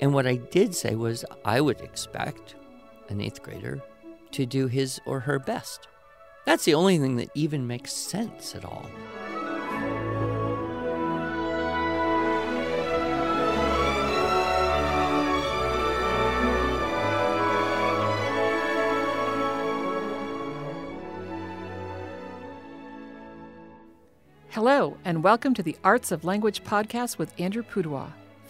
And what I did say was I would expect an eighth grader to do his or her best. That's the only thing that even makes sense at all. Hello, and welcome to the Arts of Language podcast with Andrew Pudewa,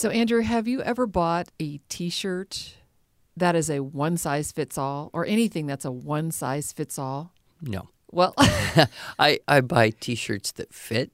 So, Andrew, have you ever bought a t shirt that is a one size fits all or anything that's a one size fits all? No. Well, I, I buy t shirts that fit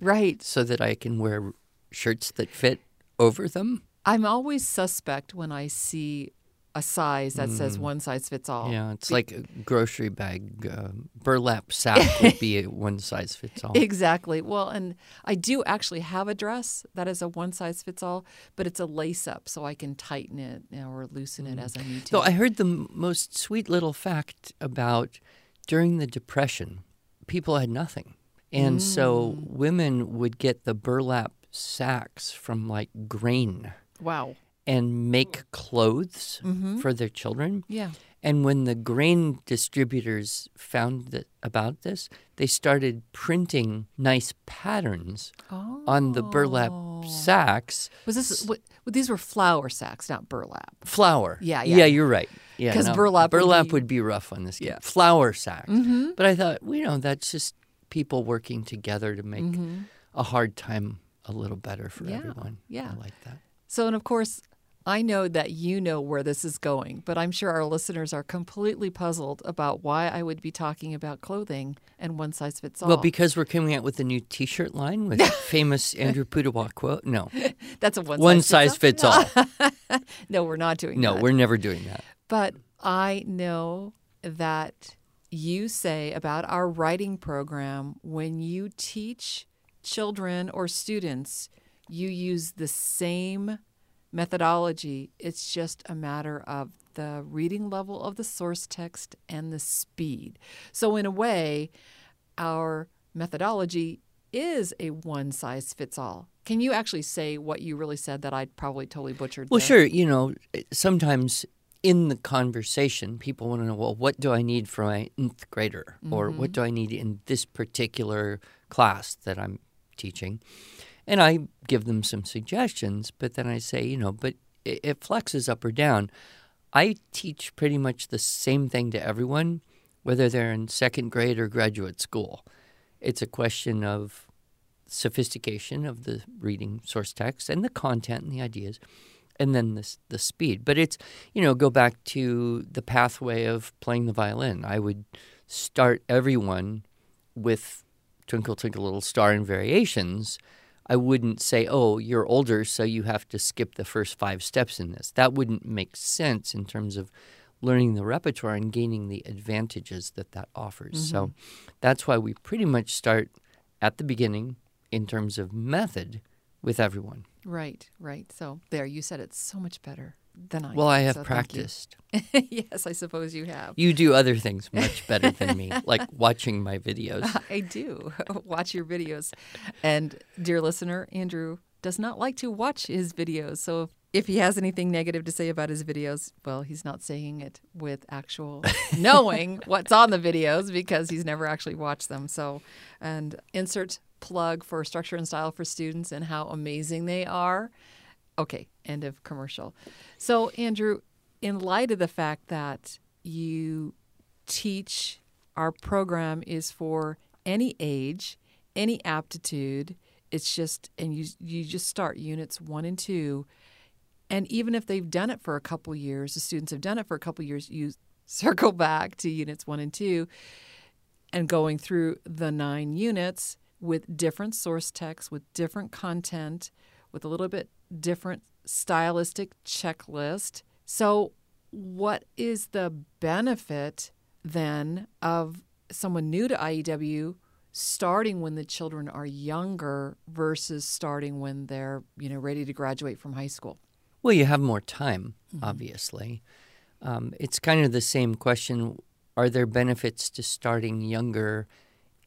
right. so that I can wear shirts that fit over them. I'm always suspect when I see a size that says one size fits all. Yeah, it's like a grocery bag. Uh, burlap sack would be a one size fits all. Exactly. Well, and I do actually have a dress that is a one size fits all, but it's a lace up so I can tighten it or loosen it as I need to. Though I heard the m- most sweet little fact about during the Depression, people had nothing. And so Mm. women would get the burlap sacks from like grain wow. And make clothes Mm-hmm. for their children. Yeah. And when the grain distributors found that about this, they started printing nice patterns Oh. on the burlap sacks. Was this? What, these were flour sacks, not burlap. Flour. Yeah, yeah. Yeah, you're right. Yeah, 'Cause no, burlap would burlap be- would be rough on this. Kid. Yeah. Mm-hmm. Flour sacks. But I thought, you know, that's just people working together to make a hard time a little better for Mm-hmm. Yeah, everyone. yeah. I like that. So, and of course, I know that you know where this is going, but I'm sure our listeners are completely puzzled about why I would be talking about clothing and one size fits all. Well, because we're coming out with a new T-shirt line with famous Andrew Pudewa quote. No, that's a one, one size, size fits all. No, we're not doing No, that. we're never doing that. But I know that you say about our writing program when you teach children or students, you use the same methodology. It's just a matter of the reading level of the source text and the speed. So, in a way, our methodology is a one size fits all. Can you actually say what you really said that I probably totally butchered? Well, there? sure. You know, sometimes in the conversation, people want to know, well, what do I need for my nth grader, or Mm-hmm. what do I need in this particular class that I'm teaching? And I give them some suggestions, but then I say, you know, but it, it flexes up or down. I teach pretty much the same thing to everyone, whether they're in second grade or graduate school. It's a question of sophistication of the reading source text and the content and the ideas, and then the, the speed. But it's, you know, go back to the pathway of playing the violin. I would start everyone with Twinkle, Twinkle, Little Star and variations. I wouldn't say, oh, you're older, so you have to skip the first five steps in this. That wouldn't make sense in terms of learning the repertoire and gaining the advantages that that offers. So mm-hmm. that's why we pretty much start at the beginning in terms of method with everyone. Right, right. So there, you said it so much better than I. Well, I have so practiced. yes, I suppose you have. You do other things much better than me, like watching my videos. I do watch your videos, and dear listener, Andrew does not like to watch his videos. So if, if he has anything negative to say about his videos, well, he's not saying it with actual knowing what's on the videos because he's never actually watched them. So, and insert plug for structure and style for students and how amazing they are. Okay, end of commercial. So, Andrew, in light of the fact that you teach, our program is for any age, any aptitude. It's just, and you you just start units one and two, and even if they've done it for a couple years, the students have done it for a couple years. You circle back to units one and two, and going through the nine units with different source texts, with different content, with a little bit different stylistic checklist. So, what is the benefit then of someone new to IEW starting when the children are younger versus starting when they're, you know, ready to graduate from high school? Well, you have more time, obviously. Um, it's kind of the same question Are there benefits to starting younger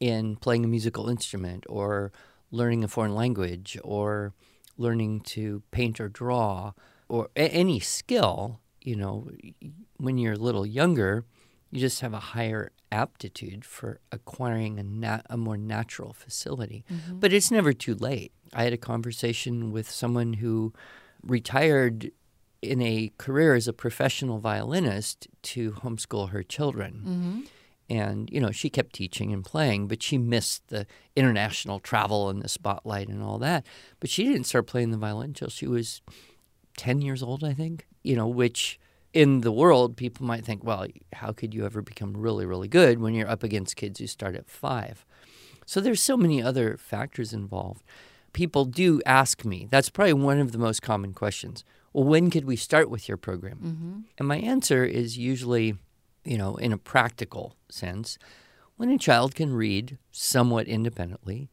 in playing a musical instrument or learning a foreign language or learning to paint or draw or a- any skill? You know, when you're a little younger, you just have a higher aptitude for acquiring a, nat- a more natural facility. Mm-hmm. But it's never too late. I had a conversation with someone who retired in a career as a professional violinist to homeschool her children. Mm-hmm. And, you know, she kept teaching and playing, but she missed the international travel and the spotlight and all that. But she didn't start playing the violin until she was 10 years old, I think, you know, which in the world, people might think, well, how could you ever become really, really good when you're up against kids who start at five? So there's so many other factors involved. People do ask me, that's probably one of the most common questions. Well, when could we start with your program? Mm-hmm. And my answer is usually, you know, in a practical sense, when a child can read somewhat independently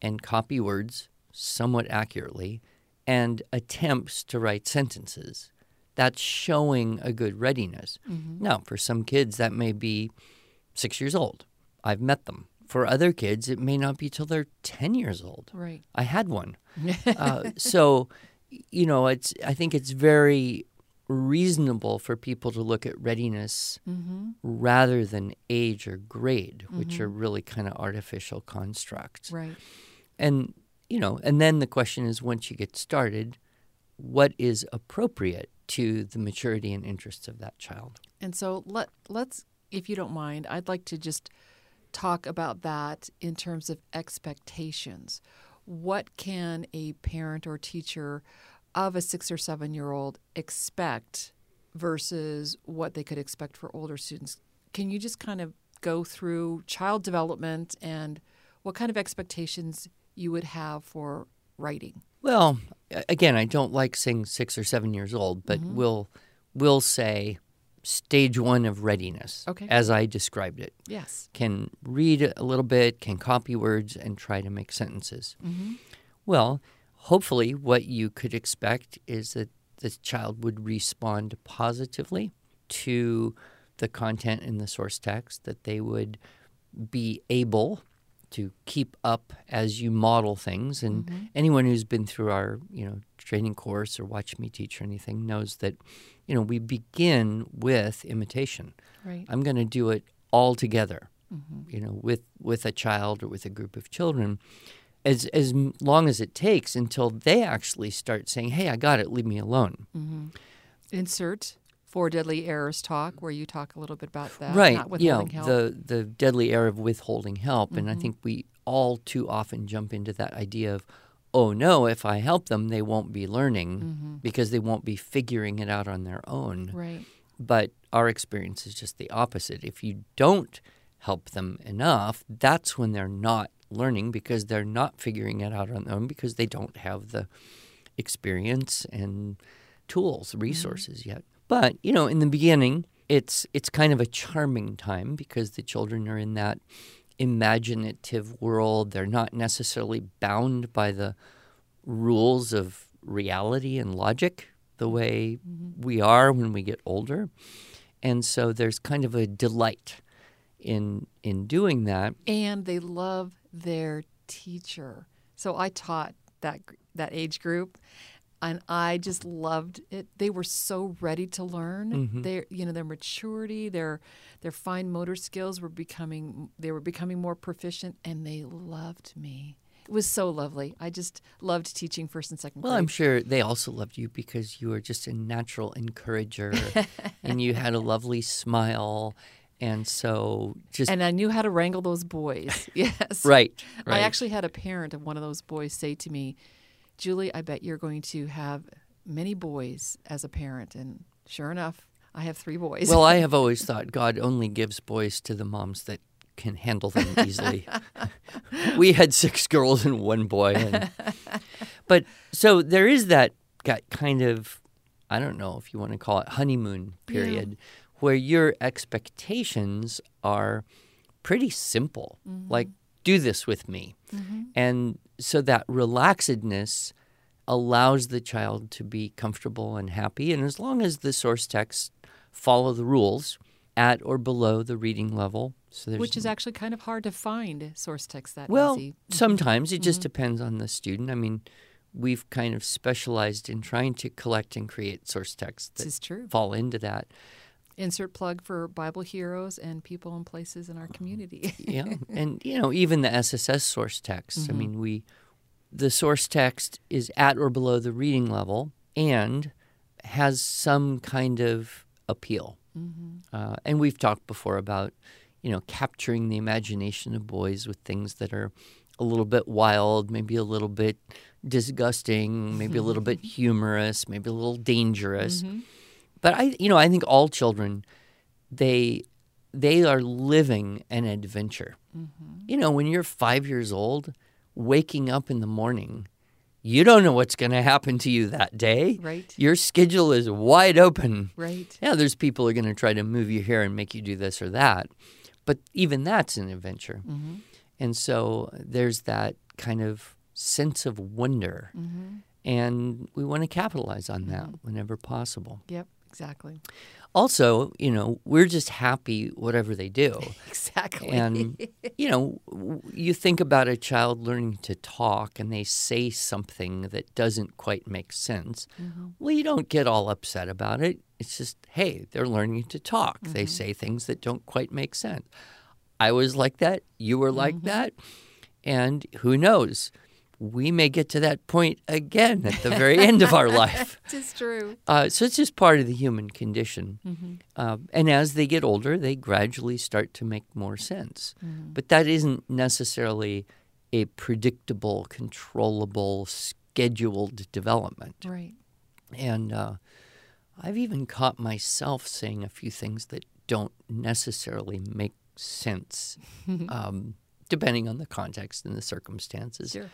and copy words somewhat accurately and attempts to write sentences, that's showing a good readiness. Now, for some kids, that may be six years old. I've met them. For other kids, it may not be till they're 10 years old. Right. I had one. uh, so, you know, it's. I think it's very reasonable for people to look at readiness mm-hmm. rather than age or grade, which are mm-hmm. really kind of artificial constructs. Right. And you know, and then the question is, once you get started, what is appropriate to the maturity and interests of that child? And so let let's if you don't mind, I'd like to just talk about that in terms of expectations. What can a parent or teacher of a 6 or 7 year old expect versus what they could expect for older students? Can you just kind of go through child development and what kind of expectations you would have for writing? Well, again, I don't like saying six or seven years old, but mm-hmm. we'll we'll say stage one of readiness, Okay. as I described it. Yes. Can read a little bit, can copy words, and try to make sentences. Mm-hmm. Well, hopefully, what you could expect is that the child would respond positively to the content in the source text, that they would be able to keep up as you model things. And mm-hmm. anyone who's been through our, you know, training course or watched me teach or anything knows that, you know, we begin with imitation. Right. I'm going to do it all together, mm-hmm. you know, with with a child or with a group of children, as as long as it takes until they actually start saying, "Hey, I got it. Leave me alone." Mm-hmm. Insert Four Deadly Errors talk, where you talk a little bit about that. right? Not yeah, help. the the deadly error of withholding help, and I mm-hmm. think we all too often jump into that idea of, "Oh no, if I help them, they won't be learning mm-hmm. because they won't be figuring it out on their own." right. But our experience is just the opposite. If you don't help them enough, that's when they're not learning because they're not figuring it out on their own because they don't have the experience and tools, mm-hmm. resources yet. But, you know, in the beginning, it's it's kind of a charming time because the children are in that imaginative world. They're not necessarily bound by the rules of reality and logic the mm-hmm. way mm-hmm. we are when we get older. And so there's kind of a delight in in doing that. And they love their teacher. So I taught that that age group, and I just loved it. They were so ready to learn. Mm-hmm. Their you know their maturity, their their fine motor skills were becoming they were becoming more proficient, and they loved me. It was so lovely. I just loved teaching first and second Well, grade. I'm sure they also loved you because you were just a natural encourager and you had a lovely smile. And so just and I knew how to wrangle those boys. Yes. right, I actually had a parent of one of those boys say to me, Julie, I bet you're going to have many boys as a parent. And sure enough, I have three boys. well, I have always thought God only gives boys to the moms that can handle them easily. we had six girls and one boy. And, but so there is that got kind of, I don't know if you want to call it honeymoon period, where your expectations are pretty simple. Mm-hmm. Like, do this with me. Mm-hmm. And so that relaxedness allows the child to be comfortable and happy. And as long as the source texts follow the rules at or below the reading level, so Which is actually kind of hard to find source text that well, easy. sometimes it just mm-hmm. depends on the student. I mean, we've kind of specialized in trying to collect and create source texts that is true. fall into that. Insert plug for Bible heroes and people and places in our oh, community. Yeah, and you know, even the SSS source text. I mm-hmm. mean, we the source text is at or below the reading level and has some kind of appeal. Mm-hmm. Uh, and we've talked before about you know capturing the imagination of boys with things that are a little bit wild, maybe a little bit disgusting, maybe a little bit humorous, maybe a little dangerous. Mm-hmm. But I, you know, I think all children, they they are living an adventure. Mm-hmm. You know, when you're five years old, waking up in the morning, you don't know what's going to happen to you that day. Right. Your schedule is wide open. right. Yeah, there's people who are going to try to move you here and make you do this or that. But even that's an adventure. Mm-hmm. And so there's that kind of sense of wonder. Mm-hmm. And we want to capitalize on that whenever possible. Yep, exactly. Also, you know, we're just happy whatever they do. Exactly. And, you know, you think about a child learning to talk and they say something that doesn't quite make sense. Mm-hmm. Well, you don't get all upset about it. It's just, hey, they're learning to talk. They mm-hmm. say things that don't quite make sense. I was like that. You were like mm-hmm. that. And who knows? We may get to that point again at the very end of our life. it is true. Uh, so it's just part of the human condition. Uh, and as they get older, they gradually start to make more sense. But that isn't necessarily a predictable, controllable, scheduled development. Right. And uh, I've even caught myself saying a few things that don't necessarily make sense, um, depending on the context and the circumstances. Sure.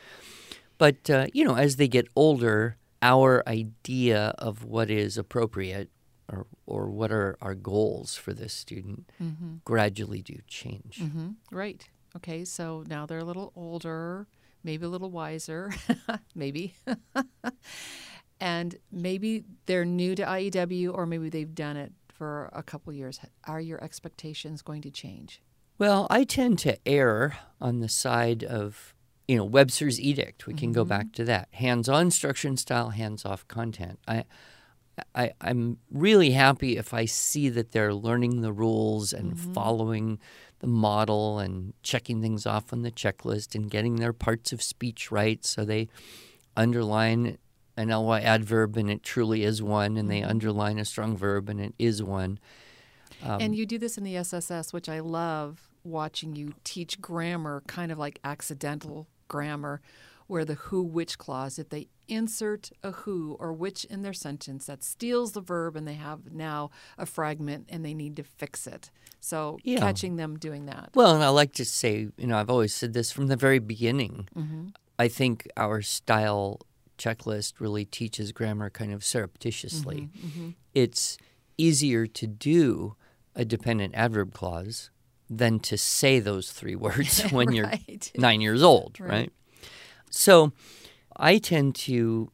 But, uh, you know, as they get older, our idea of what is appropriate or, or what are our goals for this student gradually do change. hmm Right. Okay. So now they're a little older, maybe a little wiser, maybe. and maybe they're new to IEW or maybe they've done it for a couple years. Are your expectations going to change? Well, I tend to err on the side of, you know, Webster's edict. We can go mm-hmm. back to that. Hands-on instruction style, hands-off content. I, I, I'm really happy if I see that they're learning the rules and mm-hmm. following the model and checking things off on the checklist and getting their parts of speech right. So they underline an ly adverb and it truly is one, and they mm-hmm. underline a strong verb and it is one. Um, and you do this in the SSS, which I love watching you teach grammar, kind of like accidental grammar, where the who which clause, if they insert a who or which in their sentence, that steals the verb and they have now a fragment and they need to fix it. So Yeah. catching them doing that. Well, and I like to say, you know, I've always said this from the very beginning. Mm-hmm. I think our style checklist really teaches grammar kind of surreptitiously. Mm-hmm. It's easier to do a dependent adverb clause than to say those three words when you're nine years old, Right. right? So I tend to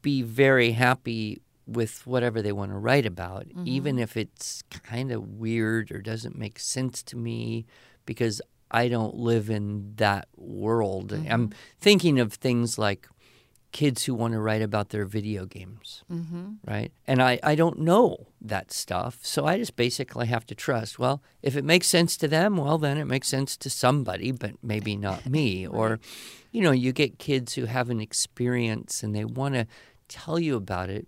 be very happy with whatever they want to write about, even mm-hmm. if it's kind of weird or doesn't make sense to me because I don't live in that world. I'm mm-hmm. thinking of things like kids who want to write about their video games, Mm-hmm. right? And I, I don't know that stuff. So I just basically have to trust, well, if it makes sense to them, well, then it makes sense to somebody, but maybe not me. Or, you know, you get kids who have an experience and they want to tell you about it,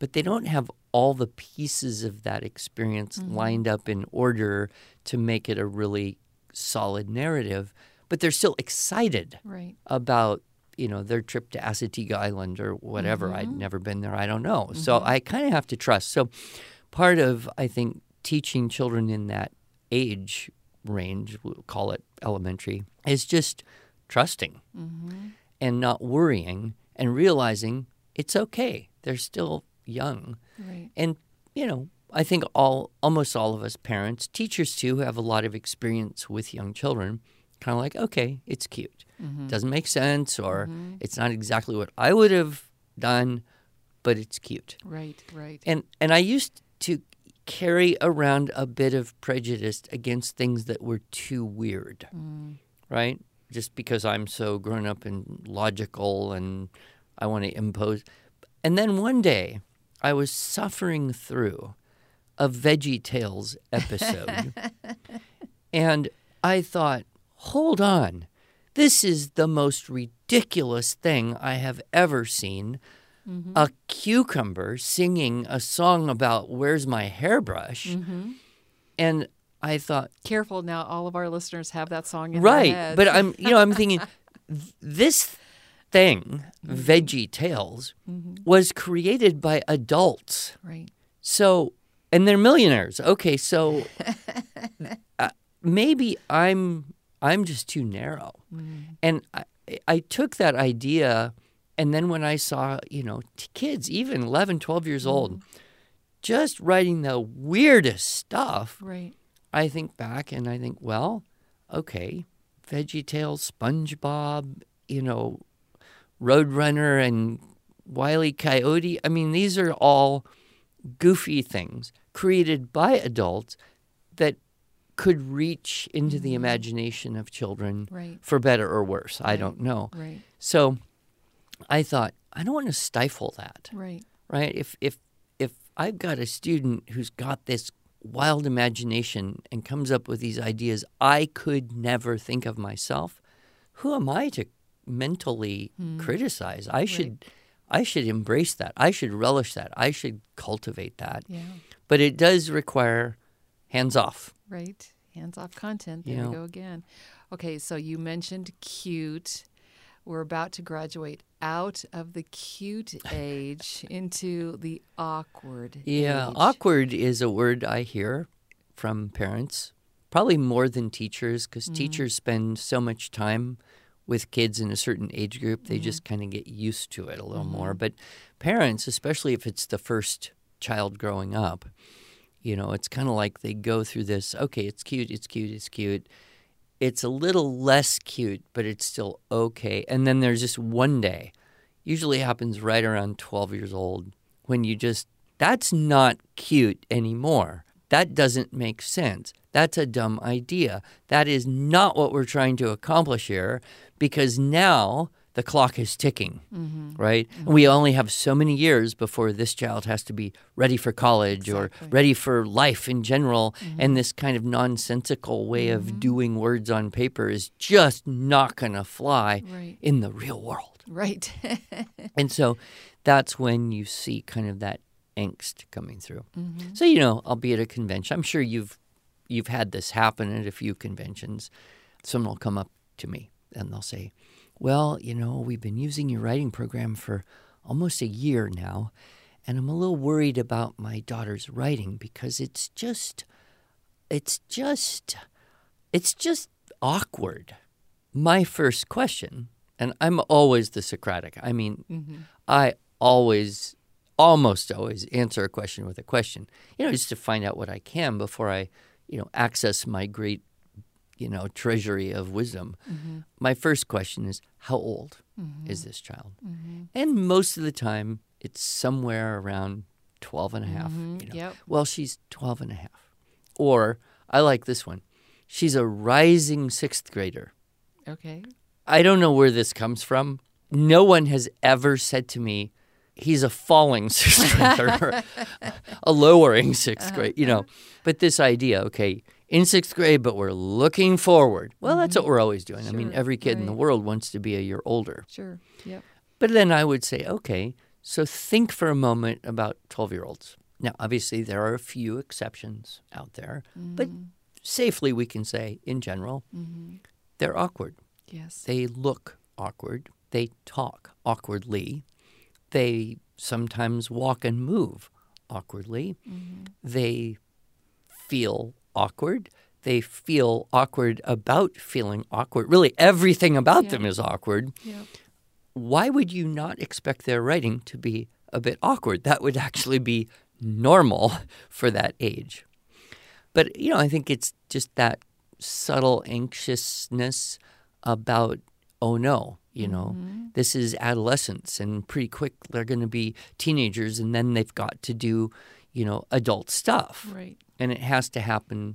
but they don't have all the pieces of that experience lined up in order to make it a really solid narrative, but they're still excited Right. about you know their trip to Assateague Island or whatever. I'd mm-hmm. never been there. I don't know. So mm-hmm. I kind of have to trust. So part of I think teaching children in that age range, we'll call it elementary, is just trusting mm-hmm. and not worrying and realizing it's okay they're still young. Right. And, you know, I think all almost all of us parents, teachers too, who have a lot of experience with young children, kind of like, okay, it's cute. Mm-hmm. Doesn't make sense or mm-hmm. it's not exactly what I would have done, but it's cute. Right. Right. And and I used to carry around a bit of prejudice against things that were too weird. Mm. Right? Just because I'm so grown up and logical and I want to impose. And then one day I was suffering through a Veggie Tales episode. and I thought, hold on. This is the most ridiculous thing I have ever seen. Mm-hmm. A cucumber singing a song about where's my hairbrush. Mm-hmm. And I thought, Careful now. All of our listeners have that song in right. their head. Right. But I'm, you know, I'm thinking this thing, mm-hmm. Veggie Tales, was created by adults. right. So, and they're millionaires. Okay, so uh, maybe I'm I'm just too narrow. Mm-hmm. And I, I took that idea, and then when I saw, you know, t- kids, even 11, 12 years old, mm-hmm. just writing the weirdest stuff, Right. I think back and I think, well, okay, Veggie Tales, SpongeBob, you know, Roadrunner and Wile E. Coyote. I mean, these are all goofy things created by adults that could reach into the mm. imagination of children Right. for better or worse. I don't know. Right. So I thought, I don't want to stifle that Right. right? If if if I've got a student who's got this wild imagination and comes up with these ideas I could never think of myself, who am I to mentally hmm. criticize? I should I should embrace that. I should relish that. I should cultivate that. Yeah. But it does require hands off. Right. Hands off content. You There know. we go again. Okay, so you mentioned cute. We're about to graduate out of the cute age into the awkward Yeah, age. awkward is a word I hear from parents, probably more than teachers, because mm-hmm. teachers spend so much time with kids in a certain age group, they mm-hmm. just kind of get used to it a little more. Mm-hmm. But parents, especially if it's the first child growing up, you know, it's kind of like they go through this okay, it's cute, it's cute, it's cute. It's a little less cute, but it's still okay. And then there's just one day, usually happens right around 12 years old, when you just, that's not cute anymore. That doesn't make sense. That's a dumb idea. That is not what we're trying to accomplish here because now the clock is ticking, mm-hmm. right? And mm-hmm. we only have so many years before this child has to be ready for college or ready for life in general. Mm-hmm. And this kind of nonsensical way of doing words on paper is just not going to fly Right. in the real world. Right. And so that's when you see kind of that angst coming through. So you know, I'll be at a convention. I'm sure you've you've had this happen at a few conventions. Someone will come up to me and they'll say, "Well, you know, we've been using your writing program for almost a year now, and I'm a little worried about my daughter's writing because it's just it's just it's just awkward." My first question, and I'm always the Socratic. I mean, mm-hmm. I always, almost always answer a question with a question, you know, just to find out what I can before I, you know, access my great, you know, treasury of wisdom. Mm-hmm. My first question is, how old mm-hmm. is this child? Mm-hmm. And most of the time, it's somewhere around 12 and a half. You know, Yep. Well, she's 12 and a half. Or I like this one. She's a rising sixth grader. Okay. I don't know where this comes from. No one has ever said to me, he's a falling sixth grader, a lowering 6th uh-huh. grade, you know. But this idea, okay, in sixth grade, but we're looking forward. Well, that's what mm-hmm. we're always doing. I mean, every kid in the world wants to be a year older. Sure. Yep. But then I would say, okay, so think for a moment about 12 year olds. Now, obviously, there are a few exceptions out there, but mm. safely we can say, in general, mm-hmm. they're awkward. Yes. They look awkward. They talk awkwardly. They sometimes walk and move awkwardly. Mm-hmm. They feel awkward. They feel awkward about feeling awkward. Really, everything about Yeah. them is awkward. Yep. Why would you not expect their writing to be a bit awkward. That would actually be normal for that age. But, you know, I think it's just that subtle anxiousness about, oh no, you know, Mm-hmm. this is adolescence and pretty quick they're going to be teenagers and then they've got to do, you know, adult stuff. Right. And it has to happen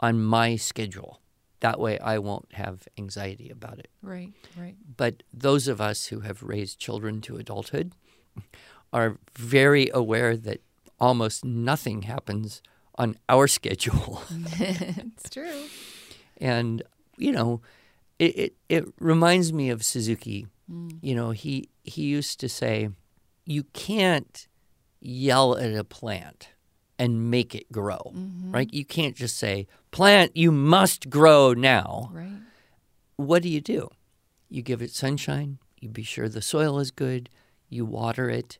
on my schedule. That way I won't have anxiety about it. Right. Right. But those of us who have raised children to adulthood are very aware that almost nothing happens on our schedule. it's true. and, you know, it, it, it reminds me of Suzuki. Mm. You know, he, he used to say, you can't yell at a plant and make it grow, Mm-hmm. right? You can't just say, plant, you must grow now. Right. what do you do? You give it sunshine, you be sure the soil is good, you water it.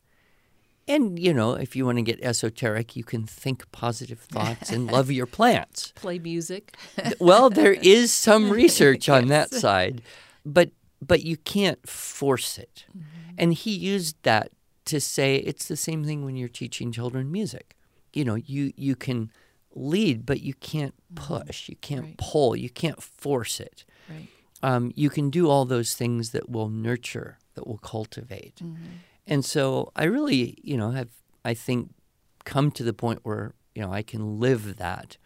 And, you know, if you want to get esoteric, you can think positive thoughts and love your plants. Play music. Well, there is some research on that side, but but you can't force it. And he used that to say it's the same thing when you're teaching children music. You know, you you can lead, but you can't push, you can't Right. pull, you can't force it right. um, you can do all those things that will nurture, that will cultivate. Mm-hmm. And so I really, you know, have, I think, come to the point where, you know, I can live that.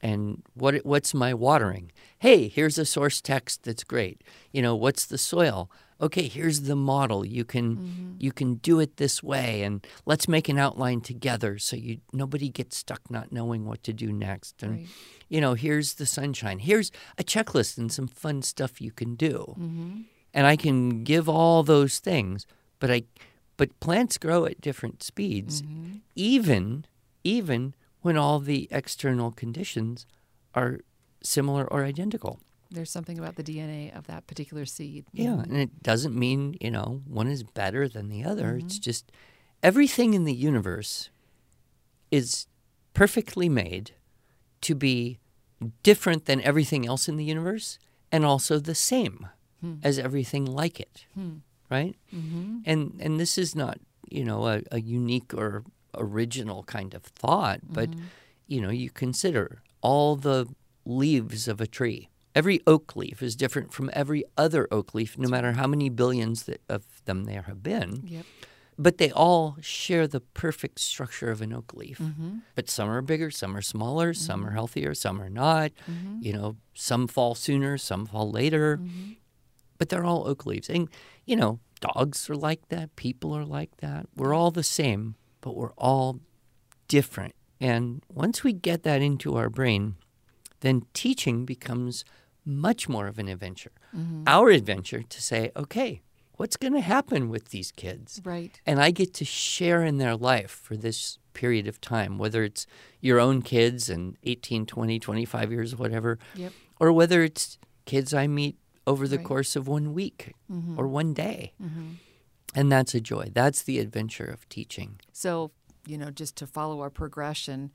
And what what's my watering? Hey, here's a source text that's great. You know, what's the soil? Okay, here's the model. You can Mm-hmm. you can do it this way and let's make an outline together so you nobody gets stuck not knowing what to do next. And Right. you know, here's the sunshine. Here's a checklist and some fun stuff you can do. Mm-hmm. And I can give all those things, but I but plants grow at different speeds Mm-hmm. even even when all the external conditions are similar or identical. There's something about the DNA of that particular seed. Yeah, and it doesn't mean, you know, one is better than the other. It's mm-hmm. just everything in the universe is perfectly made to be different than everything else in the universe and also the same hmm. as everything like it. Hmm. Right? Mm-hmm. And and this is not, you know, a, a unique or original kind of thought, but mm-hmm. you know, you consider all the leaves of a tree. Every oak leaf is different from every other oak leaf, no matter how many billions that, of them there have been. Yep. But they all share the perfect structure of an oak leaf. Mm-hmm. But some are bigger, some are smaller, some are healthier, some are not. Mm-hmm. You know, some fall sooner, some fall later. But they're all oak leaves. And, you know, dogs are like that, people are like that. We're all the same, but we're all different. And once we get that into our brain, then teaching becomes much more of an adventure. Our adventure to say, okay, what's going to happen with these kids? Right. and I get to share in their life for this period of time, whether it's your own kids and 18, 20, 25 years, whatever, Yep. or whether it's kids I meet over the Right. course of one week Mm-hmm. or one day. And that's a joy. That's the adventure of teaching. So, you know, just to follow our progression,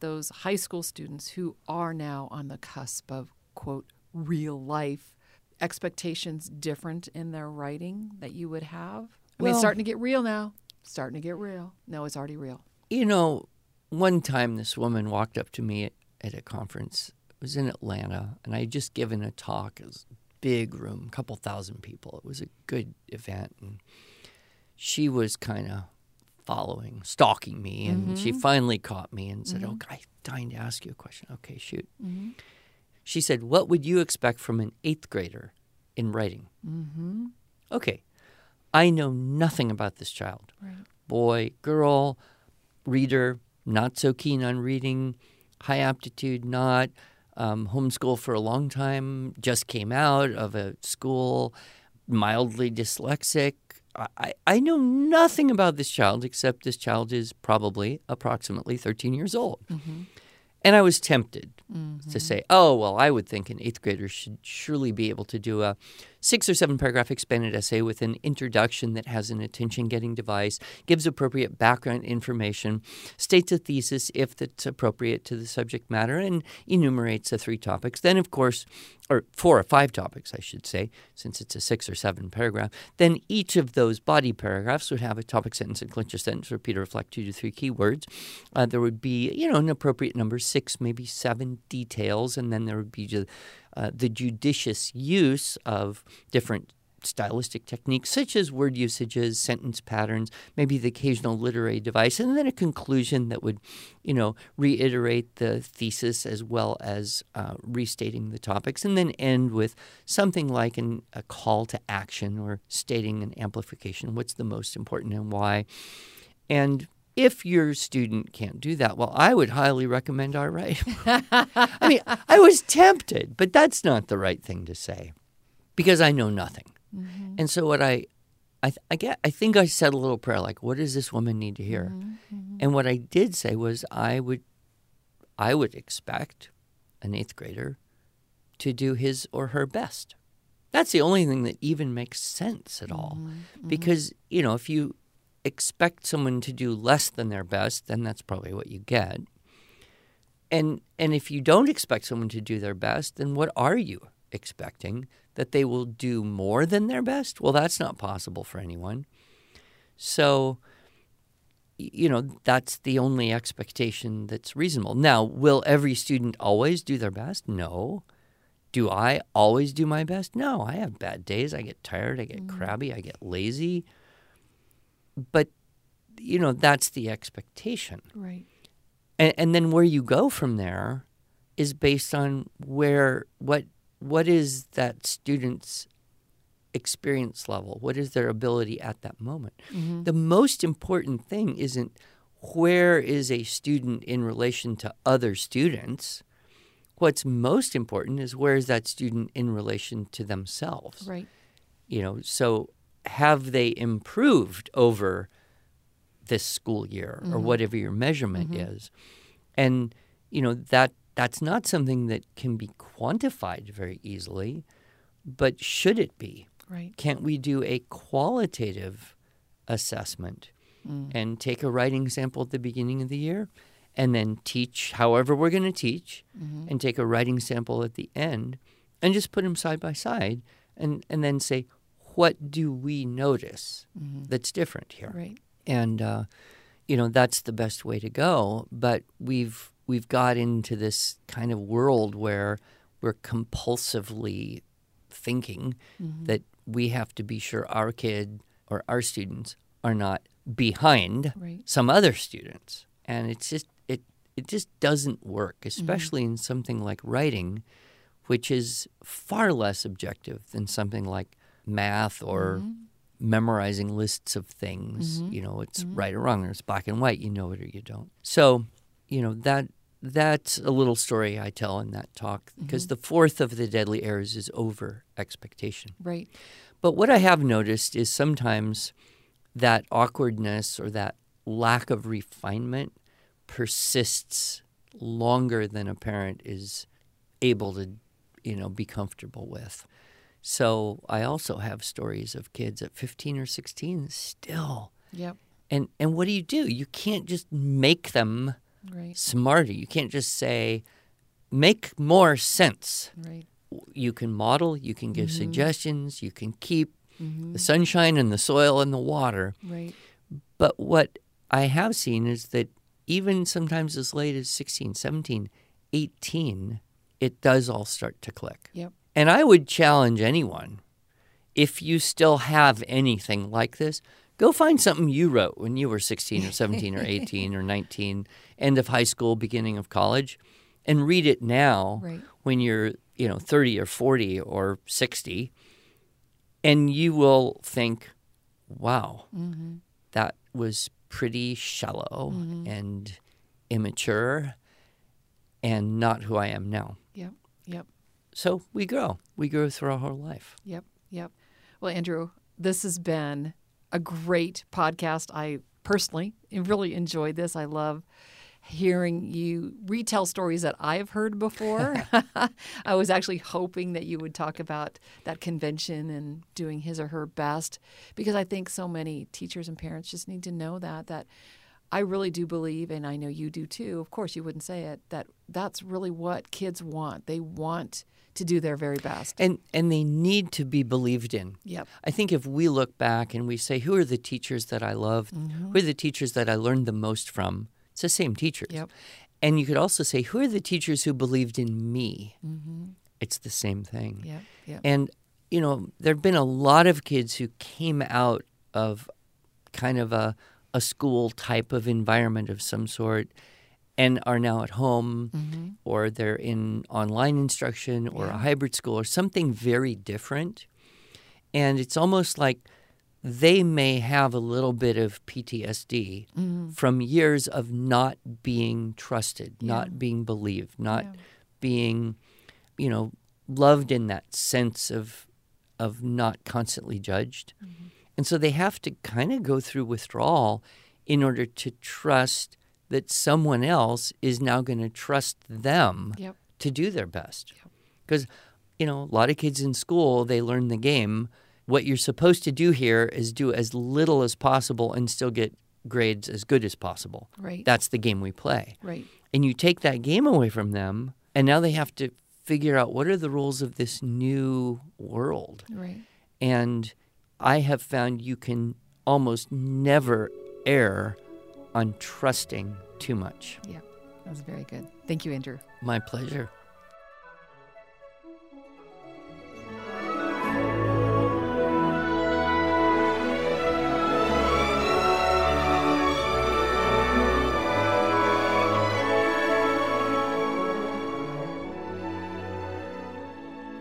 those high school students who are now on the cusp of, quote, real life, expectations different in their writing that you would have? I mean, it's starting to get real now. Starting to get real. No, it's already real. You know, one time this woman walked up to me at, at a conference. It was in Atlanta, and I had just given a talk. It was a big room, a couple thousand people. It was a good event, and she was kind of following, stalking me, and she mm-hmm. finally caught me and said, mm-hmm. "Oh, I'm dying to ask you a question." Okay, shoot. Mm-hmm. She said, "What would you expect from an eighth grader in writing?" Mm-hmm. Okay, I know nothing about this child Right. boy, girl, reader, not so keen on reading, high aptitude, not, um, homeschool for a long time, just came out of a school, mildly dyslexic. I- I, I know nothing about this child except this child is probably approximately 13 years old. And I was tempted to mm-hmm. say, oh, well, I would think an eighth grader should surely be able to do a six or seven paragraph expanded essay with an introduction that has an attention getting device, gives appropriate background information, states a thesis if it's appropriate to the subject matter, and enumerates the three topics. Then, of course, or four or five topics, I should say, since it's a six or seven paragraph, then each of those body paragraphs would have a topic sentence and clincher sentence, repeat or reflect two to three keywords. Uh, there would be, you know, an appropriate number, six, maybe seven details, and then there would be just, uh, the judicious use of different stylistic techniques such as word usages, sentence patterns, maybe the occasional literary device, and then a conclusion that would, you know, reiterate the thesis as well as uh, restating the topics, and then end with something like an, a call to action or stating an amplification. What's the most important and why? And if your student can't do that, well, I would highly recommend our right. I mean, I was tempted, but that's not the right thing to say because I know nothing. Mm-hmm. And so what I, I, I get, I think I said a little prayer like, "What does this woman need to hear?" Mm-hmm. And what I did say was, I would, I would expect an eighth grader to do his or her best. That's the only thing that even makes sense at all, mm-hmm. because you know if you expect someone to do less than their best, then that's probably what you get. And and if you don't expect someone to do their best, then what are you expecting? that they will do more than their best? Well, that's not possible for anyone. So, you know, that's the only expectation that's reasonable. Now, will every student always do their best? No. Do I always do my best? No. I have bad days. I get tired. I get mm. crabby. I get lazy. But, you know, that's the expectation. Right. And, and then where you go from there is based on where, what what is that student's experience level? What is their ability at that moment? Mm-hmm. The most important thing isn't where is a student in relation to other students. What's most important is where is that student in relation to themselves? Right. You know, so have they improved over this school year mm-hmm. or whatever your measurement mm-hmm. is? And you know that that's not something that can be quantified very easily, but should it be? Right. Can't we do a qualitative assessment mm. and take a writing sample at the beginning of the year and then teach however we're going to teach mm-hmm. and take a writing sample at the end and just put them side by side and, and then say, what do we notice mm-hmm. that's different here? Right. And, uh, you know, that's the best way to go. But we've we've got into this kind of world where we're compulsively thinking mm-hmm. that we have to be sure our kid or our students are not behind right. some other students and it's just it it just doesn't work mm-hmm. especially mm-hmm. in something like writing which is far less objective than something like math or mm-hmm. memorizing lists of things mm-hmm. you know it's mm-hmm. right or wrong or it's black and white you know it or you don't so you know that that's a little story I tell in that talk because mm-hmm. the fourth of the deadly errors is over expectation. Right. But what I have noticed is sometimes that awkwardness or that lack of refinement persists longer than a parent is able to, you know, be comfortable with. So I also have stories of kids at 15 or 16 still. Yep. And and what do you do? You can't just make them right. smarter. You can't just say, make more sense. Right. You can model, you can give mm-hmm. suggestions, you can keep mm-hmm. the sunshine and the soil and the water. Right. But what I have seen is that even sometimes as late as 16, 17, 18, it does all start to click. Yep. And I would challenge anyone if you still have anything like this, Go find something you wrote when you were 16 or 17 or 18 or 19, end of high school, beginning of college, and read it now right. when you're, you know, 30 or 40 or 60, and you will think, "Wow, mm-hmm. that was pretty shallow mm-hmm. and immature and not who I am now." Yep. Yep. So we grow. We grow through our whole life. Yep. Yep. Well, Andrew, this has been a great podcast. I personally really enjoyed this. I love hearing you retell stories that I've heard before. I was actually hoping that you would talk about that convention and doing his or her best because I think so many teachers and parents just need to know that that I really do believe and I know you do too. Of course you wouldn't say it that that's really what kids want. They want to do their very best. And and they need to be believed in. Yep. I think if we look back and we say, who are the teachers that I loved? Mm-hmm. Who are the teachers that I learned the most from? It's the same teachers. Yep. And you could also say, who are the teachers who believed in me? Mm-hmm. It's the same thing. Yep. Yep. And, you know, there have been a lot of kids who came out of kind of a, a school type of environment of some sort and are now at home Mm-hmm. or they're in online instruction or a hybrid school or something very different. And it's almost like they may have a little bit of PTSD Mm-hmm. from years of not being trusted, not being believed, not Yeah. being, you know, loved in that sense of of not constantly judged. Mm-hmm. And so they have to kind of go through withdrawal in order to trust that someone else is now going to trust them Yep. to do their best. Because, you know, a lot of kids in school, they learn the game. What you're supposed to do here is do as little as possible and still get grades as good as possible. Right. That's the game we play. right. And you take that game away from them, and now they have to figure out what are the rules of this new world. Right. And I have found you can almost never err on trusting too much. Yeah. That was very good. Thank you, Andrew. My pleasure.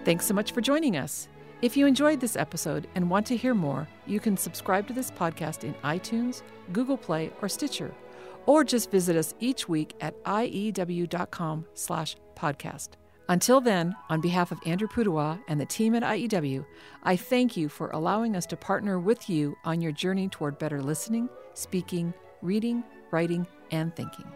Thanks so much for joining us. If you enjoyed this episode and want to hear more, you can subscribe to this podcast in iTunes, Google Play, or Stitcher, or just visit us each week at iew.com slash podcast. Until then, on behalf of Andrew Pudewa and the team at IEW, I thank you for allowing us to partner with you on your journey toward better listening, speaking, reading, writing, and thinking.